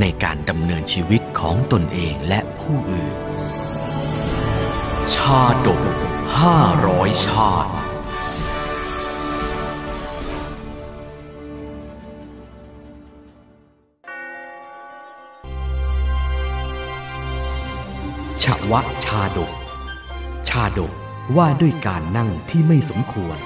ในการดำเนินชีวิตของตนเองและผู้อื่น ชาดกห้าร้อยชาติชวะชาดก ชาดกว่าด้วยการนั่งที่ไม่สมควร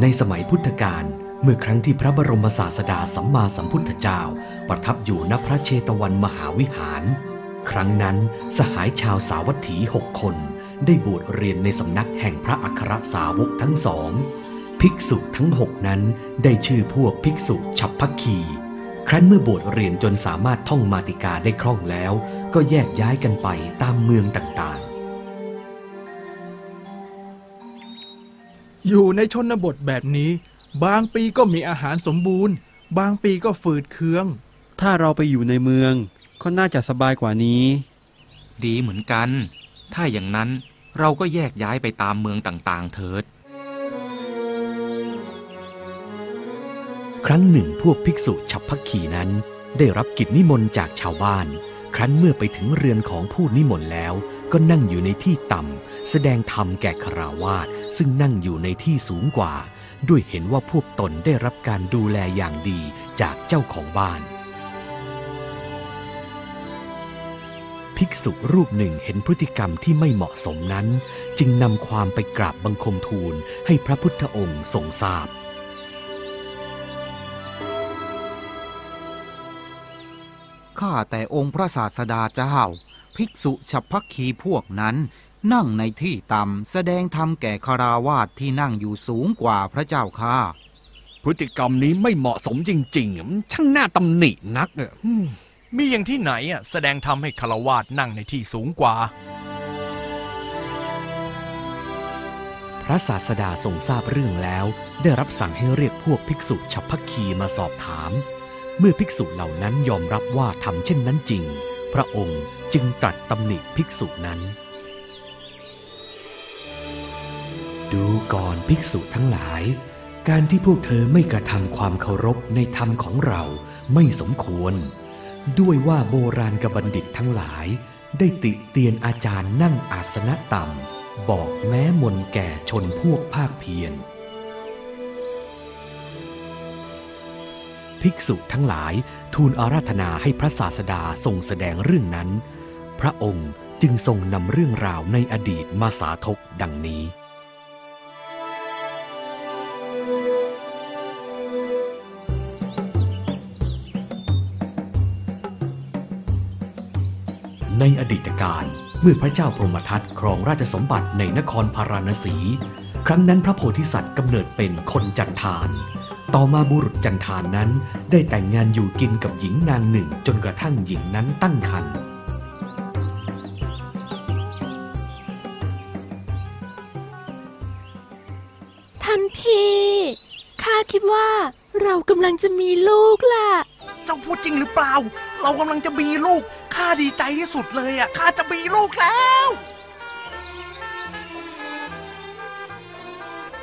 ในสมัยพุทธกาลเมื่อครั้งที่พระบรมศาสดาสัมมาสัมพุทธเจ้า ประทับอยู่ณพระเชตวันมหาวิหาร ครั้งนั้นสหายชาวสาวัตถีหกคน ได้บวชเรียนในสำนักแห่งพระอัครสาวกทั้งสอง ภิกษุทั้งหกนั้นได้ชื่อพวกภิกษุฉับพักคีครั้นเมื่อบวชเรียนจนสามารถท่องมาติกาได้คล่องแล้ว ก็แยกย้ายกันไปตามเมืองต่าง อยู่ในชนบทแบบนี้ บางปีก็มีอาหารสมบูรณ์ บางปีก็ฝืดเคือง ถ้าเราไปอยู่ในเมือง ก็น่าจะสบายกว่านี้ ดีเหมือนกัน ถ้าอย่างนั้นเราก็แยกย้ายไปตามเมืองต่างๆ เถิด ครั้งหนึ่งพวกภิกษุฉับพักขีนั้น ได้รับกิจนิมนต์จากชาวบ้าน ครั้นเมื่อไปถึงเรือนของผู้นิมนต์แล้ว ก็นั่งอยู่ในที่ต่ำ แสดงธรรมแก่คราวาสซึ่งนั่งอยู่ในที่สูงกว่า ด้วยเห็นว่าพวกตนได้รับการดูแลอย่างดีจากเจ้าของบ้าน ภิกษุรูปหนึ่งเห็นพฤติกรรมที่ไม่เหมาะสมนั้น จึงนำความไปกราบบังคมทูลให้พระพุทธองค์ทรงทราบข้าแต่องค์พระศาสดาเจ้า ภิกษุฉับพักคีพวกนั้น นั่งในที่ต่ำแสดงธรรมแก่คาราวาสที่นั่งอยู่สูงกว่าพระเจ้าข้าพฤติกรรมนี้ไม่เหมาะสมจริงๆอะมันช่างน่าตำหนินักอะอืมมีอย่างที่ไหนอะแสดงทำให้คารวาสนั่งในที่สูงกว่า พระศาสดาทรงทราบเรื่องแล้ว ได้รับสั่งให้เรียกพวกภิกษุฉับพักคีมาสอบถาม เมื่อภิกษุเหล่านั้นยอมรับว่าทำเช่นนั้นจริง พระองค์จึงตรัสตำหนิภิกษุนั้น ดูก่อนภิกษุทั้งหลาย การที่พวกเธอไม่กระทำความเคารพในธรรมของเราไม่สมควร ด้วยว่าโบราณกบัณฑิตทั้งหลาย ได้ติเตียนอาจารย์นั่งอาสนะต่ำ บอกแม้มนแก่ชนพวกภาคเพียรภิกษุทั้งหลายทูลอาราธนาให้พระศาสดาทรงแสดงเรื่องนั้น พระองค์จึงทรงนำเรื่องราวในอดีตมาสาธกดังนี้ ในอดีตการเมื่อพระเจ้าพรหมทัตครองราชสมบัติในนครพาราณสี ครั้งนั้นพระโพธิสัตว์กำเนิดเป็นคนจันทาน ต่อมาบุรุษจันทานนั้นได้แต่งงานอยู่กินกับหญิงนางหนึ่งจนกระทั่งหญิงนั้นตั้งครรภ์ท่านพี่ข้าคิดว่าเรากำลังจะมีลูกล่ะ เจ้าพูดจริงหรือเปล่า เรากำลังจะมีลูก ข้าดีใจที่สุดเลยอะ ข้าจะมีลูกแล้ว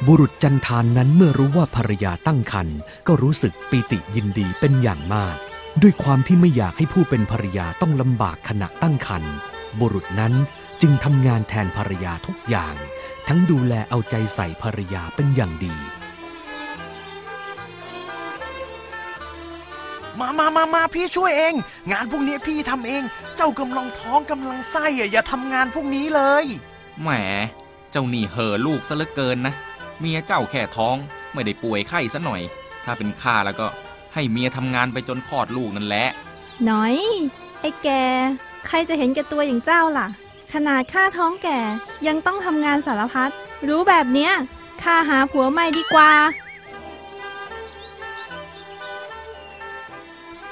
บุรุษจันทานนั้นเมื่อรู้ว่าภรรยาตั้งครรภ์ก็รู้สึกปีติยินดีเป็นอย่างมาก ด้วยความที่ไม่อยากให้ผู้เป็นภรรยาต้องลำบากขณะตั้งครรภ์บุรุษนั้นจึงทำงานแทนภรรยาทุกอย่าง ทั้งดูแลเอาใจใส่ภรรยาเป็นอย่างดี มามามามาพี่ช่วยเอง งานพวกนี้พี่ทำเอง เจ้ากำลังท้องกำลังไส้อะอย่าทำงานพวกนี้เลย แหม เจ้านี่เห่อลูกซะเหลือเกินนะ เมียเจ้าแค่ท้องไม่ได้ป่วยไข้ซะหน่อย ถ้าเป็นข้าแล้วก็ให้เมียทำงานไปจนคลอดลูกนั่นแหละน้อย ไอ้แก ใครจะเห็นแก่ตัวอย่างเจ้าล่ะ ขนาดข้าท้องแก่ยังต้องทำงานสารพัดรู้แบบเนี้ยข้าหาผัวใหม่ดีกว่า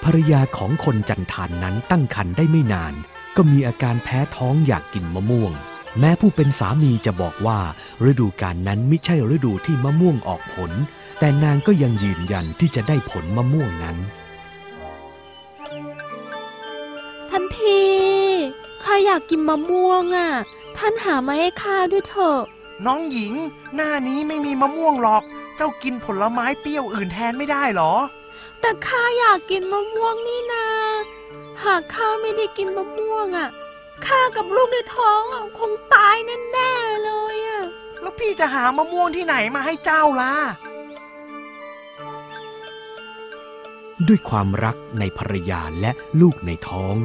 ภรรยาของคนจันทานนั้นตั้งครรภ์ได้ไม่นาน ก็มีอาการแพ้ท้องอยากกินมะม่วง แม้ผู้เป็นสามีจะบอกว่า ฤดูกาลนั้นไม่ใช่ฤดูที่มะม่วงออกผล แต่นางก็ยังยืนยันที่จะได้ผลมะม่วงนั้นท่านพี่ข้าอยากกินมะม่วงอะ ท่านหามาให้ข้าด้วยเถอะน้องหญิง หน้านี้ไม่มีมะม่วงหรอก เจ้ากินผลไม้เปรี้ยวอื่นแทนไม่ได้หรอ แต่ข้าอยากกินมะม่วงนี่นา หากข้าไม่ได้กินมะม่วงอะข้ากับลูกในท้องอะคงตายแน่ๆเลยอะแล้วพี่จะหามะม่วงที่ไหนมาให้เจ้าล่ะด้วยความรักในภรรยาและลูกในท้อง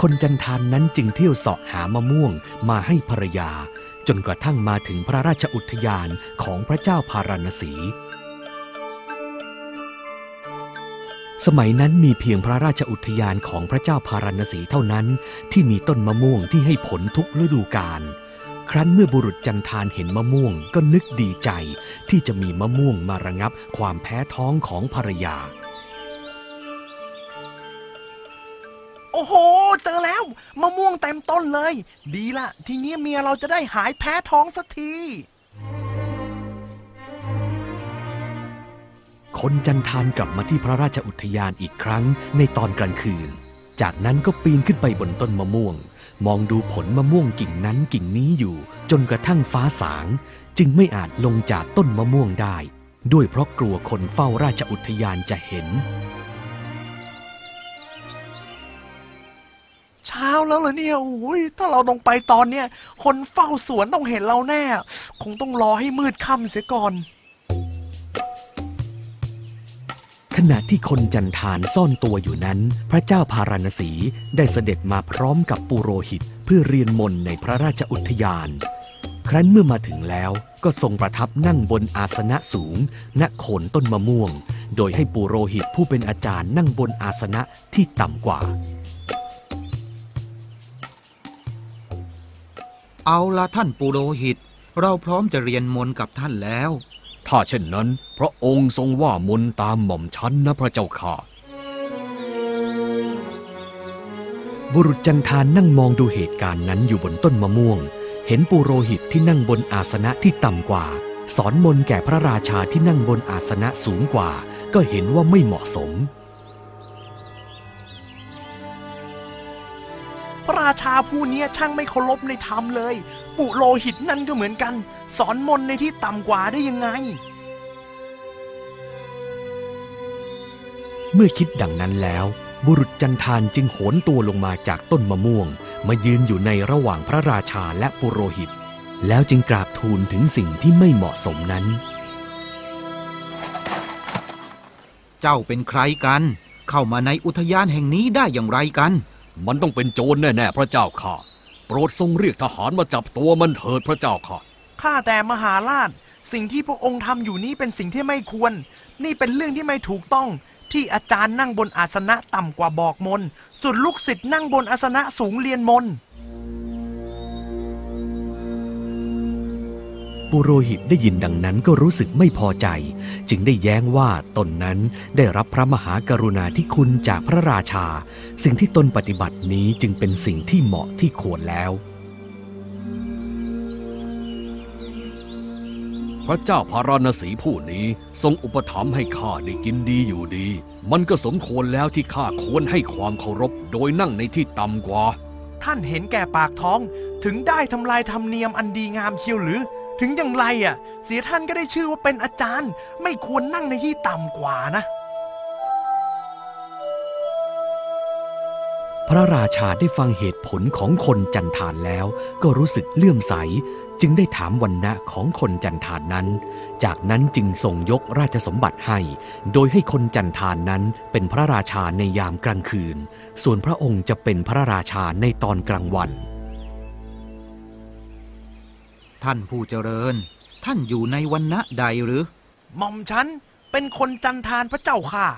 คนจันทานนั้นจึงเที่ยวเสาะหามะม่วงมาให้ภรรยา จนกระทั่งมาถึงพระราชอุทยานของพระเจ้าพาราณสี สมัยนั้นมีเพียงพระราชอุทยานของพระเจ้าพาราณสีเท่านั้น ที่มีต้นมะม่วงที่ให้ผลทุกฤดูกาลครั้นเมื่อบุรุษจันทานเห็นมะม่วงก็นึกดีใจ ที่จะมีมะม่วงมาระงับความแพ้ท้องของภรรยา โอ้โห เจอแล้ว มะม่วงเต็มต้นเลย ดีละ ทีนี้เมียเราจะได้หายแพ้ท้องสักที คนจันทานกลับมาที่พระราชอุทยานอีกครั้งในตอนกลางคืน จากนั้นก็ปีนขึ้นไปบนต้นมะม่วง มองดูผลมะม่วงกิ่งนั้นกิ่งนี้อยู่ จนกระทั่งฟ้าสาง จึงไม่อาจลงจากต้นมะม่วงได้ ด้วยเพราะกลัวคนเฝ้าราชอุทยานจะเห็น เช้าแล้วเหรอเนี่ยโอ้ยถ้าเราลงไปตอนเนี้ยคนเฝ้าสวนต้องเห็นเราแน่ คงต้องรอให้มืดค่ำเสียก่อน ขณะที่คนจันทานซ่อนตัวอยู่นั้น พระเจ้าพาราณสีได้เสด็จมาพร้อมกับปุโรหิตเพื่อเรียนมนต์ในพระราชอุทยาน ครั้นเมื่อมาถึงแล้วก็ทรงประทับนั่งบนอาสนะสูง ณโคนต้นมะม่วง โดยให้ปุโรหิตผู้เป็นอาจารย์นั่งบนอาสนะที่ต่ำกว่า เอาละท่านปุโรหิต เราพร้อมจะเรียนมนต์กับท่านแล้ว ถ้าเช่นนั้น พระองค์ทรงว่ามนตามหม่อมชันนะพระเจ้าค่ะ บุรุษจันทานนั่งมองดูเหตุการณ์นั้นอยู่บนต้นมะม่วง เห็นปุโรหิตที่นั่งบนอาสนะที่ต่ำกว่า สอนมนแก่พระราชาที่นั่งบนอาสนะสูงกว่า ก็เห็นว่าไม่เหมาะสม ระราชาผู้เนี้ยช่างไม่เคารพในธรรมเลย ปุโรหิตนั่นก็เหมือนกัน สอนมนต์ในที่ต่ำกว่าได้ยังไง เมื่อคิดดังนั้นแล้ว บุรุษจันทานจึงโหนตัวลงมาจากต้นมะม่วง มายืนอยู่ในระหว่างพระราชาและปุโรหิต แล้วจึงกราบทูลถึงสิ่งที่ไม่เหมาะสมนั้น เจ้าเป็นใครกัน เข้ามาในอุทยานแห่งนี้ได้อย่างไรกัน มันต้องเป็นโจรแน่ๆ พระเจ้าค่ะ โปรดทรงเรียกทหารมาจับตัวมันเถิดพระเจ้าค่ะ ข้าแต่มหาราช สิ่งที่พระองค์ทำอยู่นี้เป็นสิ่งที่ไม่ควร นี่เป็นเรื่องที่ไม่ถูกต้อง ที่อาจารย์นั่งบนอาสนะต่ำกว่าบอกมน ส่วนลูกศิษย์นั่งบนอาสนะสูงเรียนมน ปุโรหิตได้ยินดังนั้นก็รู้สึกไม่พอใจ จึงได้แย้งว่าตนนั้นได้รับพระมหากรุณาธิคุณจากพระราชา สิ่งที่ตนปฏิบัตินี้จึงเป็นสิ่งที่เหมาะที่ควรแล้ว พระเจ้าพาราณสีผู้นี้ทรงอุปถัมภ์ให้ข้าได้กินดีอยู่ดี มันก็สมควรแล้วที่ข้าควรให้ความเคารพโดยนั่งในที่ต่ำกว่า ท่านเห็นแก่ปากท้องถึงได้ทำลายธรรมเนียมอันดีงามเชียวหรือ ถึงอย่างไรอะ เสียท่านก็ได้ชื่อว่าเป็นอาจารย์ ไม่ควรนั่งในที่ต่ำกว่านะ พระราชาได้ฟังเหตุผลของคนจันทานแล้ว ก็รู้สึกเลื่อมใส จึงได้ถามวันนะของคนจันทานนั้น จากนั้นจึงทรงยกราชสมบัติให้ โดยให้คนจันทานนั้นเป็นพระราชาในยามกลางคืน ส่วนพระองค์จะเป็นพระราชาในตอนกลางวัน ท่านผู้เจริญ ท่านอยู่ในวันณะใดหรือ หม่อมฉันเป็นคนจันทานพระเจ้าค่ะ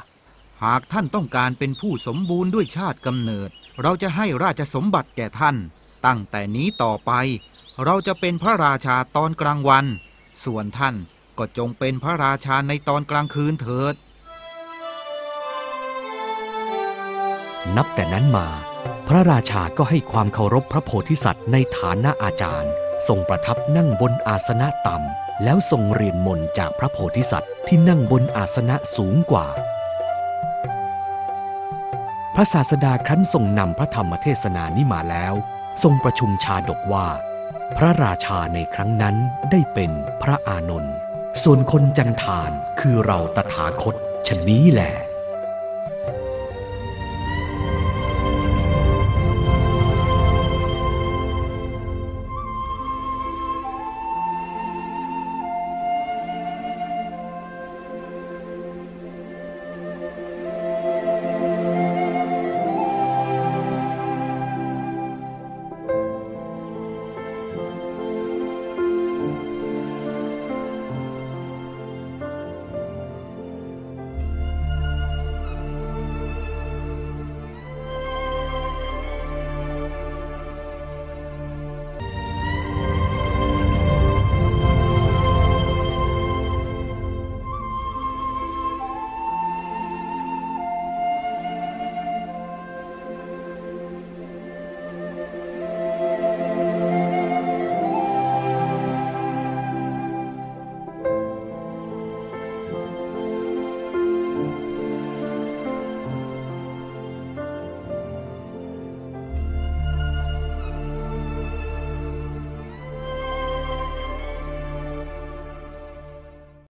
หากท่านต้องการเป็นผู้สมบูรณ์ด้วยชาติกำเนิด เราจะให้ราชสมบัติแก่ท่าน ตั้งแต่นี้ต่อไป เราจะเป็นพระราชาตอนกลางวัน ส่วนท่านก็จงเป็นพระราชาในตอนกลางคืนเถิด นับแต่นั้นมา พระราชาก็ให้ความเคารพพระโพธิสัตว์ในฐานะอาจารย์ ทรงประทับนั่งบนอาสนะต่ำ แล้วทรงเรียนมนจากพระโพธิสัตว์ที่นั่งบนอาสนะสูงกว่า พระศาสดาครั้นทรงนำพระธรรมเทศนานี้มาแล้ว ทรงประชุมชาดกว่า พระราชาในครั้งนั้นได้เป็นพระอานนท์ส่วนคนจันทานคือเราตถาคตชนนี้แหละ